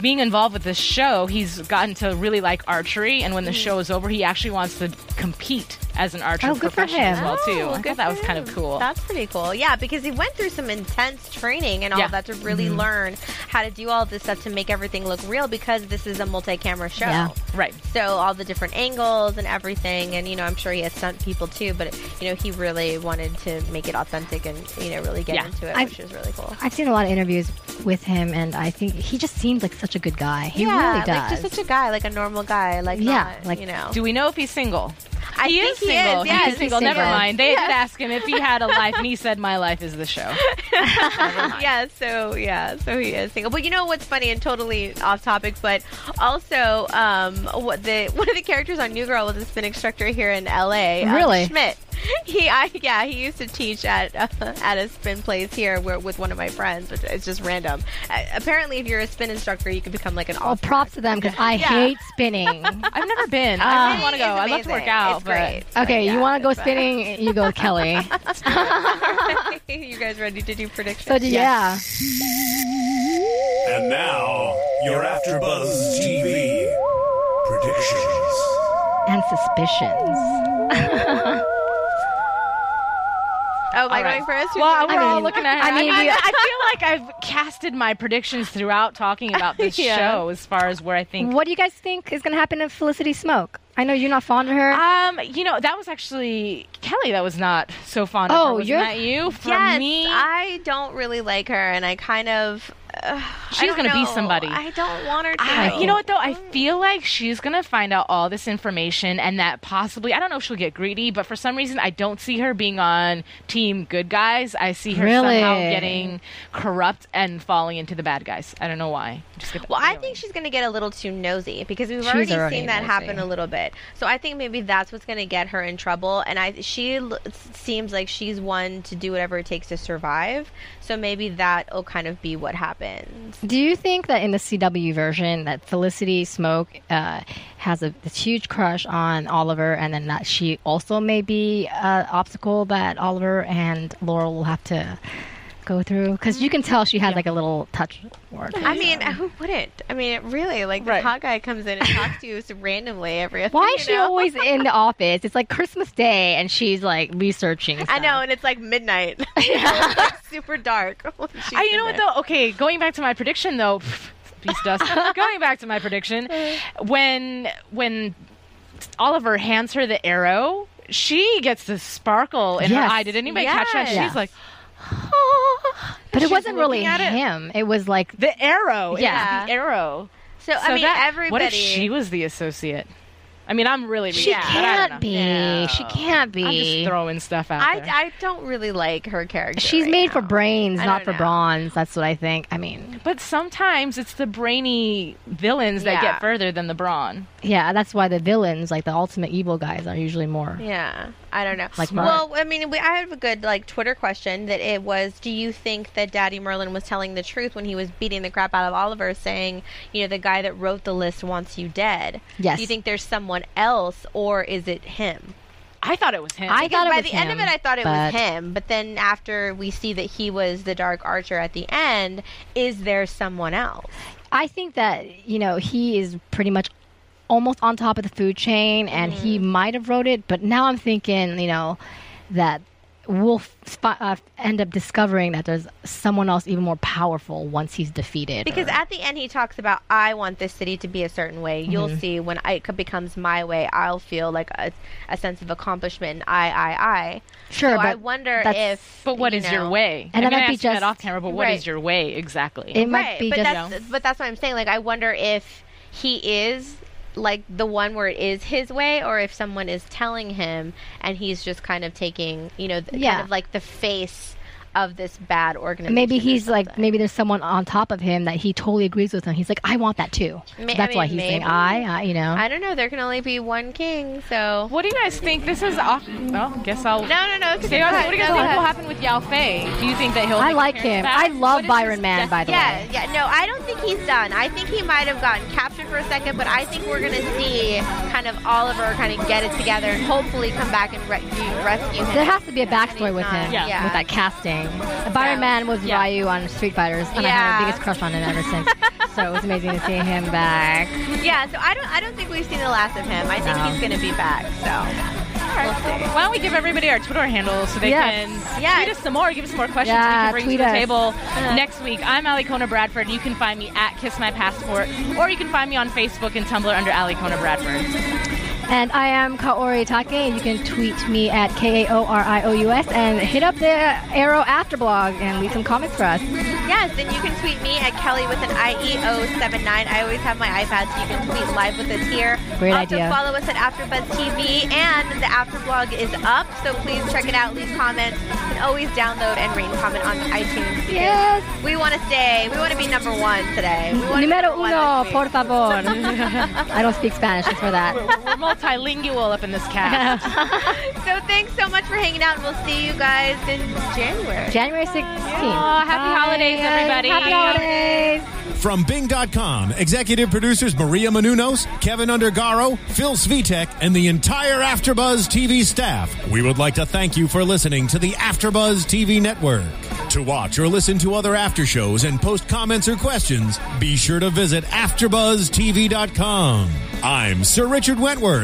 being involved with this show. He's gotten to really like archery, and when the show is over, he actually wants to compete as an archer Oh, good for professionally as well too. Oh, I good thought that was kind of cool. That's pretty cool. Yeah, because he went through some intense training and all Yeah. Mm-hmm. that to really learn how to do all this stuff to make everything look real because this is a multi-camera show. Yeah. right. So all the different angles and everything, and you know, I'm sure he has stunt people too. But you know, he really wanted to make it authentic and you know, really get Yeah. into it, I- which is really cool. I've seen a lot of interviews with him, and I think he just seems like such a good guy. He yeah, really does. like just such a guy, like a normal guy, like Yeah, not, like- you know. Do we know if he's single? I he think is he single. is. Yeah, he he's is single. Never single. mind. They Yes. did ask him if he had a life, and he said, "My life is the show." yeah, so yeah, so he is single. But you know what's funny and totally off topic, but also um, what the one of the characters on New Girl was a spin instructor here in L.A. um, Really? Schmidt. He, I, yeah, he used to teach at uh, at a spin place here where, with one of my friends, which is just random. Uh, apparently, if you're a spin instructor, you can become like an. Oh, Oscar. props to them because I Yeah. hate spinning. I've never been. I really want to go. I'd love to work out, It's but great. Okay, Yeah, you want to go it's fun. spinning? You go with Kelly. you guys ready to do predictions? So yeah, And now, your AfterBuzz TV predictions. and suspicions. Oh, am I going first? Well, we're I all looking at her. I I, mean, I, I feel like I've casted my predictions throughout talking about this Yeah. show as far as where I think. What do you guys think is going to happen to Felicity Smoak? I know you're not fond of her. Um, you know, that was actually Kelly that was not so fond of Oh, her. Wasn't you're- that you? For yes, me, I don't really like her, and I kind of. Uh, She's gonna be somebody. I don't want her to. I, you know what though? I feel like she's gonna find out all this information, and that possibly I don't know if she'll get greedy, but for some reason I don't see her being on team good guys. I see her Really? somehow getting corrupt and falling into the bad guys. I don't know why. Just get Well, I think she's going to get a little too nosy because we've already, already seen that nosy. happen a little bit. So I think maybe that's what's going to get her in trouble. And I, she l- seems like she's one to do whatever it takes to survive. So maybe that'll kind of be what happens. Do you think that in the CW version that Felicity Smoak uh, has a this huge crush on Oliver, and then that she also may be an obstacle that Oliver and Laurel will have to go through? Because you can tell she has like a little touch for it. I mean, uh, who wouldn't? I mean, it really, like Right. the hot guy comes in and talks to you randomly every. Why you is she know? always in the office? It's like Christmas Day, and she's like researching. I know, and it's like midnight. It's, like, super dark. I, you in know what there. though? Okay, going back to my prediction though. Peace dust. going back to my prediction, when when Oliver hands her the arrow, she gets the sparkle in Yes. her eye. Did anybody catch that? Yes. She's like, but it wasn't really looking it. him. It was like the arrow. Yeah. Yeah, the arrow. So, So I mean, that- everybody. What if she was the associate? I mean, I'm really she reading, but I don't can't know. be. No. She can't be. I'm just throwing stuff out I, there. I don't really like her character. She's right made for brains, I not don't for know. bronze. That's what I think. I mean, but sometimes it's the brainy villains that Yeah. get further than the brawn. yeah, that's why the villains, like the ultimate evil guys, are usually more. Yeah, I don't know. Like well, I mean, we, I have a good like Twitter question that it was: Do you think that Daddy Merlyn was telling the truth when he was beating the crap out of Oliver, saying, you know, the guy that wrote the list wants you dead? Yes. Do you think there's someone else, or is it him? I thought it was him. I Because thought it by was the end of it, I thought it but- was him. But then after we see that he was the Dark Archer at the end, is there someone else? I think that you know he is pretty much almost on top of the food chain, and he Mm-hmm. might have wrote it. But now I'm thinking, you know, that we'll spot, uh, end up discovering that there's someone else even more powerful once he's defeated. Because or- at the end, he talks about, I want this city to be a certain way. You'll Mm-hmm. see when I, it becomes my way, I'll feel like a, a sense of accomplishment. And I, I, I. Sure, so but I wonder that's- if. But what you is your way? And I that mean, might I be that just- off camera, but what is Right. your way exactly? it might Right, be but just that's but that's what I'm saying. Like I wonder if he is like the one where it is his way, or if someone is telling him and he's just kind of taking, you know, th- Yeah. kind of like the face of this bad organization. maybe he's like maybe there's someone on top of him that he totally agrees with him. He's like, I want that too. Ma- I that's why mean, he's saying. I, I, you know. I don't know. There can only be one king, so. What do you guys think? This is off. Well, guess I'll. No, no, no. it's Say, okay. what do you guys No, think will happen with Yao Fei? Do you think that he'll? I like him. back? I love What is Byron his Man, by the way. Yeah, yeah. No, I don't think he's done. I think he might have gotten captured for a second, but I think we're going to see kind of Oliver kind of get it together and hopefully come back and re- rescue him. There has to be a backstory with him, Yeah. Yeah. with that casting. Byron Mann was Yeah. Ryu on Street Fighters, and I had the biggest crush on him ever since. so it was amazing to see him back. Yeah, so I don't I don't think we've seen the last of him. I think No. he's going to be back. So we'll see. Why don't we give everybody our Twitter handles so they Yes. can Yes. tweet us some more, give us some more questions Yeah, we can bring tweet to the us. table uh-huh. next week. I'm Ali Kona Bradford. You can find me at Kiss My Passport, or you can find me on Facebook and Tumblr under Ali Kona Bradford. And I am Kaori Takee. You can tweet me at K A O R I O U S and hit up the Arrow Afterblog and leave some comments for us. Yes, and you can tweet me at Kelly with an IEO79. I always have my iPad, so you can tweet live with us here. Great also idea. follow us at AfterBuzz TV, and the Afterblog is up, so please check it out. Leave comments. You can always download and rate and comment on the iTunes. because Yes. We want to stay. We want to be number one today. We Numero uno, por favor. I don't speak Spanish, just for that. We're multilingual up in this cast. So thanks so much for hanging out, and we'll see you guys in January. January 16th. Aw, happy holidays, everybody. Happy holidays. From Bing.com, executive producers Maria Menounos, Keven Undergaro, Phil Svitek, and the entire Afterbuzz TV staff, we would like to thank you for listening to the Afterbuzz TV network. To watch or listen to other after shows and post comments or questions, be sure to visit AfterBuzzTV.com. I'm Sir Richard Wentworth,